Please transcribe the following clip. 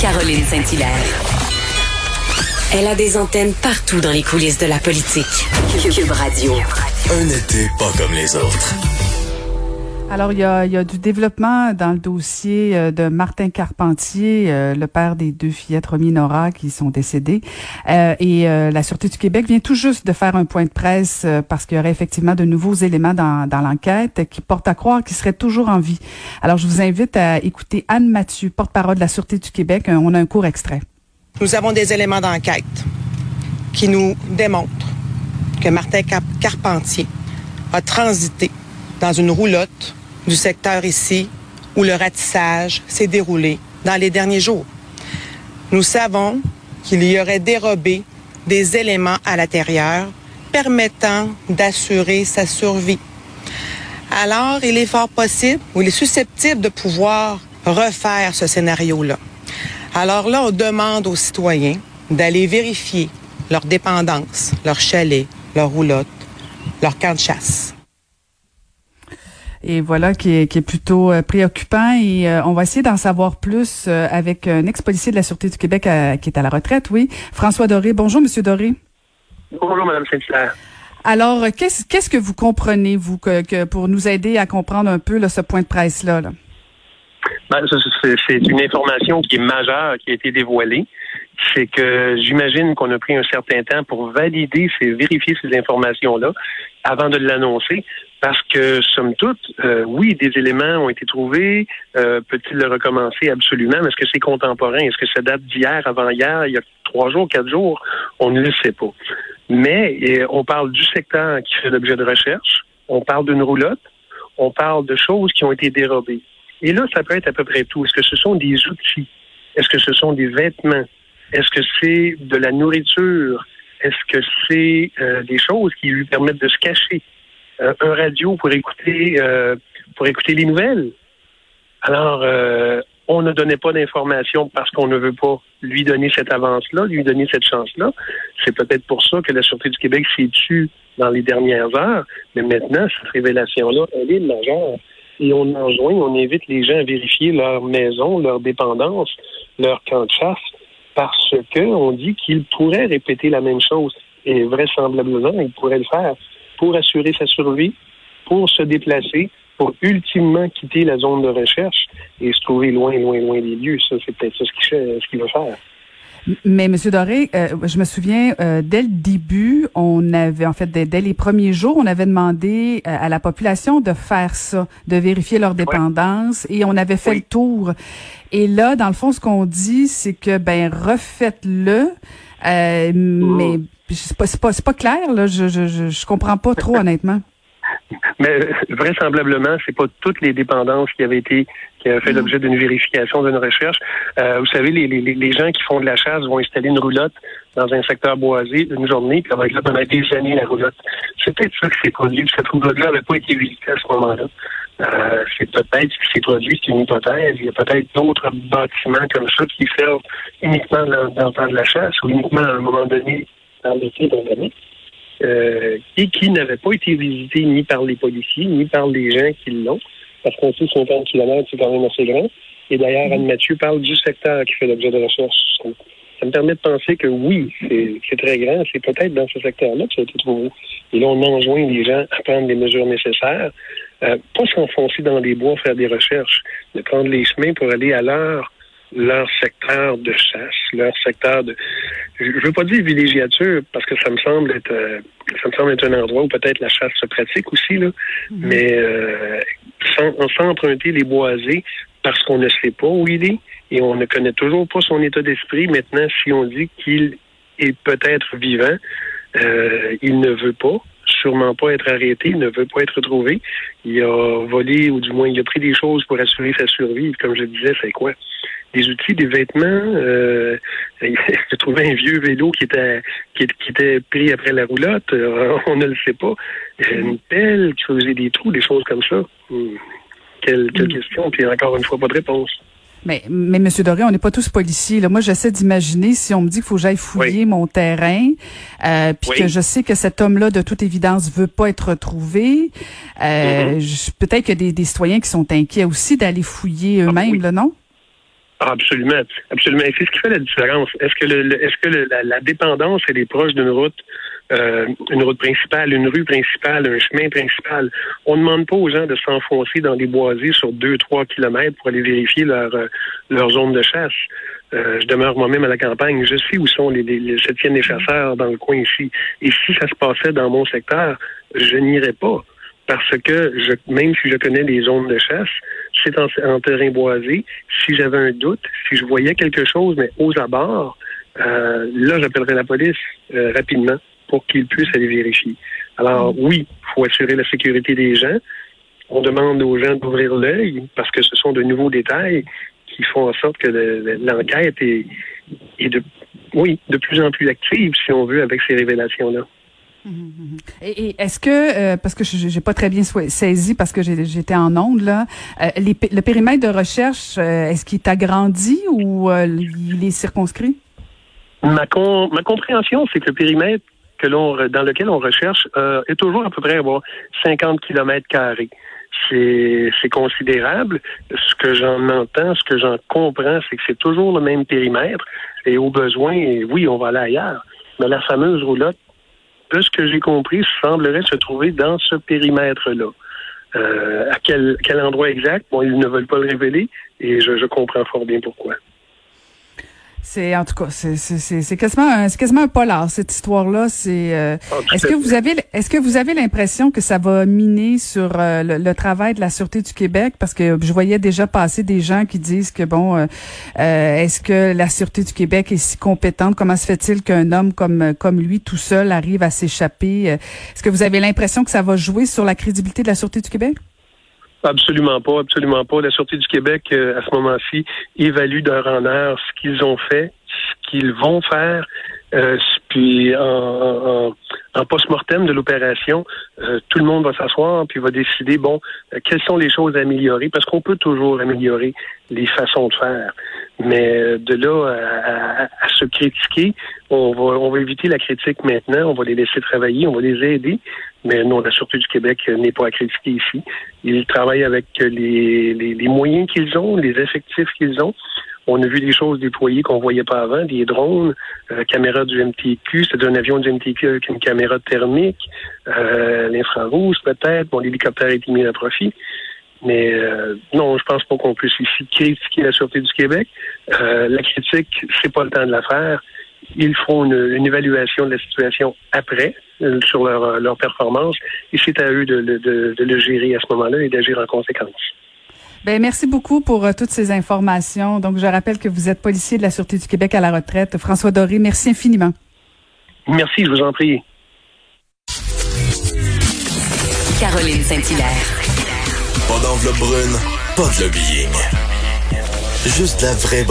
Caroline Saint-Hilaire. Elle a des antennes partout dans les coulisses de la politique. Cube Radio. Un été pas comme les autres. Alors, il y, a, il du développement dans le dossier euh, de Martin Carpentier, euh, le père des deux fillettes Romy Nora qui sont décédées. Euh, et la Sûreté du Québec vient tout juste de faire un point de presse parce qu'il y aurait effectivement de nouveaux éléments dans, dans l'enquête qui portent à croire qu'il serait toujours en vie. Alors, je vous invite à écouter Anne Mathieu, porte-parole de la Sûreté du Québec. On a un court extrait. Nous avons des éléments d'enquête qui nous démontrent que Martin Carpentier a transité dans une roulotte du secteur ici où le ratissage s'est déroulé dans les derniers jours. Nous savons qu'il y aurait dérobé des éléments à l'intérieur permettant d'assurer sa survie. Alors, il est fort possible ou il est susceptible de pouvoir refaire ce scénario-là. Alors là, on demande aux citoyens d'aller vérifier leur dépendance, leur chalet, leur roulotte, leur camp de chasse et voilà qui est, qui est plutôt euh, préoccupant et euh, on va essayer d'en savoir plus euh, avec un ex-policier de la Sûreté du Québec qui est à la retraite, oui, François Doré. Bonjour monsieur Doré. Bonjour madame Saint-Hilaire. Alors, qu'est-ce qu'est-ce que vous comprenez vous que, que, pour nous aider à comprendre un peu là, ce point de presse là, là? Ben, c'est une information qui est majeure qui a été dévoilée c'est que j'imagine qu'on a pris un certain temps pour valider, et vérifier ces informations-là avant de l'annoncer. Parce que, somme toute, euh, oui, des éléments ont été trouvés. Euh, Peut-il le recommencer? Absolument. Mais est-ce que c'est contemporain? Est-ce que ça date d'hier, avant-hier, il y a trois jours, quatre jours? On ne le sait pas. Mais on parle du secteur qui fait l'objet de recherche. On parle d'une roulotte. On parle de choses qui ont été dérobées. Et là, ça peut être à peu près tout. Est-ce que ce sont des outils? Est-ce que ce sont des vêtements? Est-ce que c'est de la nourriture? Est-ce que c'est euh, des choses qui lui permettent de se cacher? Euh, un radio pour écouter euh, pour écouter les nouvelles? Alors, on ne donnait pas d'informations parce qu'on ne veut pas lui donner cette avance-là, lui donner cette chance-là. C'est peut-être pour ça que la Sûreté du Québec s'est tue dans les dernières heures. Mais maintenant, cette révélation-là, elle est majeure. Et on enjoint, on invite les gens à vérifier leur maison, leur dépendance, leur camp de chasse, parce qu'on dit qu'ils pourraient répéter la même chose. Et vraisemblablement, ils pourraient le faire pour assurer sa survie, pour se déplacer, pour ultimement quitter la zone de recherche et se trouver loin, loin, loin des lieux. Ça, c'est peut-être ça ce qu'il veut faire. Mais Monsieur Doré, euh, je me souviens euh, dès le début, on avait en fait dès, les premiers jours, on avait demandé euh, à la population de faire ça, de vérifier leur dépendance, et on avait fait le tour. Et là, dans le fond, ce qu'on dit, c'est que ben refaites-le, mais mmh. c'est pas, pas, pas clair là. Je, je je, je comprends pas trop honnêtement. Mais vraisemblablement, c'est pas toutes les dépendances qui avaient été qui avaient fait mm. l'objet d'une vérification, d'une recherche. Euh, vous savez, les, les, les, gens qui font de la chasse vont installer une roulotte dans un secteur boisé une journée, puis avec là pendant des années la roulotte. C'est peut-être ça qui s'est produit. Cette roulotte-là n'avait pas été visitée à ce moment-là. Euh, c'est peut-être ce qui s'est produit, c'est une hypothèse. Il y a peut-être d'autres bâtiments comme ça qui servent uniquement dans, dans le temps de la chasse ou uniquement à un moment donné dans l'été dans l'année euh, et qui n'avait pas été visité ni par les policiers, ni par les gens qui l'ont, parce qu'on sait 50 km, c'est quand même assez grand. Et d'ailleurs, Anne Mathieu parle du secteur qui fait l'objet de recherche. Ça me permet de penser que oui, c'est très grand, c'est peut-être dans ce secteur-là que ça a été trouvé. Et là, on enjoint les gens à prendre les mesures nécessaires, euh, pas s'enfoncer dans les bois, faire des recherches, de prendre les chemins pour aller à l'heure leur secteur de chasse, leur secteur de. Je veux pas dire villégiature parce que ça me semble être, euh, ça me semble être un endroit où peut-être la chasse se pratique aussi là, mhm. mais euh, sans, sans emprunter les boisés parce qu'on ne sait pas où il est et on ne connaît toujours pas son état d'esprit. Maintenant, si on dit qu'il est peut-être vivant, euh, il ne veut pas sûrement pas être arrêté, ne veut pas être trouvé. Il a volé, ou du moins, il a pris des choses pour assurer sa survie. Comme je disais, c'est quoi? des outils, des vêtements. Euh, J'ai trouvé un vieux vélo qui était qui, était pris après la roulotte. Euh, on ne le sait pas. Une pelle qui faisait des trous, des choses comme ça. Hmm. Quelle, quelle hmm. question, puis encore une fois, pas de réponse. Mais, mais Monsieur Doré, on n'est pas tous policiers. Là. Moi, j'essaie d'imaginer si on me dit qu'il faut que j'aille fouiller mon terrain, euh, puis que je sais que cet homme-là, de toute évidence, veut pas être retrouvé. Euh, mm-hmm. Peut-être qu'il y a des, des, citoyens qui sont inquiets aussi d'aller fouiller ah, eux-mêmes, là, non? Ah, absolument, absolument. Et c'est ce qui fait la différence. Est-ce que, le, est-ce que le, la, dépendance elle est proche d'une route, euh, une route principale, une rue principale, un chemin principal On ne demande pas aux gens de s'enfoncer dans des boisés sur deux, trois kilomètres pour aller vérifier leur euh, leur zone de chasse. Euh, je demeure moi-même à la campagne. Je sais où sont les, les, les septièmes des chasseurs dans le coin ici. Et si ça se passait dans mon secteur, je n'irais pas parce que je, même si je connais les zones de chasse, c'est en, terrain boisé. Si j'avais un doute, si je voyais quelque chose, mais aux abords, euh, là, j'appellerais la police euh, rapidement pour qu'ils puissent aller vérifier. Alors oui, il faut assurer la sécurité des gens. On demande aux gens d'ouvrir l'œil parce que ce sont de nouveaux détails qui font en sorte que l'enquête est, est de, oui, de plus en plus active, si on veut, avec ces révélations-là. Et, est-ce que, euh, parce que je n'ai pas très bien saisi parce que j'étais en onde, là, euh, le périmètre de recherche, euh, est-ce qu'il est agrandi ou il est circonscrit? Ma, ma compréhension, c'est que le périmètre que l'on, dans lequel on recherche est toujours à peu près à 50 km carrés. C'est considérable. Ce que j'en entends, ce que j'en comprends, c'est que c'est toujours le même périmètre. Et au besoin, oui, on va aller ailleurs. Mais la fameuse roulotte de ce que j'ai compris, semblerait se trouver dans ce périmètre-là. Euh, à quel, quel endroit exact? Bon, ils ne veulent pas le révéler et je, je comprends fort bien pourquoi. C'est en tout cas, c'est c'est quasiment un, c'est quasiment un polar cette histoire-là. C'est euh, ah, est-ce que vous avez est-ce que vous avez l'impression que ça va miner sur euh, le, travail de la sûreté du Québec? Parce que je voyais déjà passer des gens qui disent que bon, euh, est-ce que la sûreté du Québec est si compétente? Comment se fait-il qu'un homme comme comme lui tout seul arrive à s'échapper? Est-ce que vous avez l'impression que ça va jouer sur la crédibilité de la sûreté du Québec? Absolument pas, absolument pas. La Sûreté du Québec, euh, à ce moment-ci, évalue d'heure en heure ce qu'ils ont fait, ce qu'ils vont faire, euh, puis en, en, post-mortem de l'opération, euh, tout le monde va s'asseoir puis va décider, bon, quelles sont les choses à améliorer, parce qu'on peut toujours améliorer les façons de faire. Mais de là à, se critiquer, on va, on va éviter la critique maintenant, on va les laisser travailler, on va les aider. Mais non, la Sûreté du Québec n'est pas critiquer ici. Ils travaillent avec les, les, moyens qu'ils ont, les effectifs qu'ils ont. On a vu des choses déployées qu'on voyait pas avant, des drones, euh, caméras du MTQ, c'est un avion du MTQ avec une caméra thermique, euh, l'infrarouge peut-être, bon, l'hélicoptère a été mis à profit. Mais euh, non, je pense pas qu'on puisse ici critiquer la Sûreté du Québec. Euh, la critique, c'est pas le temps de la faire. Ils font une, évaluation de la situation après euh, sur leur, leur performance et c'est à eux de, de, de, le gérer à ce moment-là et d'agir en conséquence. Ben, merci beaucoup pour toutes ces informations. Donc, je rappelle que vous êtes policier de la Sûreté du Québec à la retraite. François Doré, merci infiniment. Merci, je vous en prie. Caroline Saint-Hilaire. Pas d'enveloppe brune, pas de lobbying. Juste la vraie bonne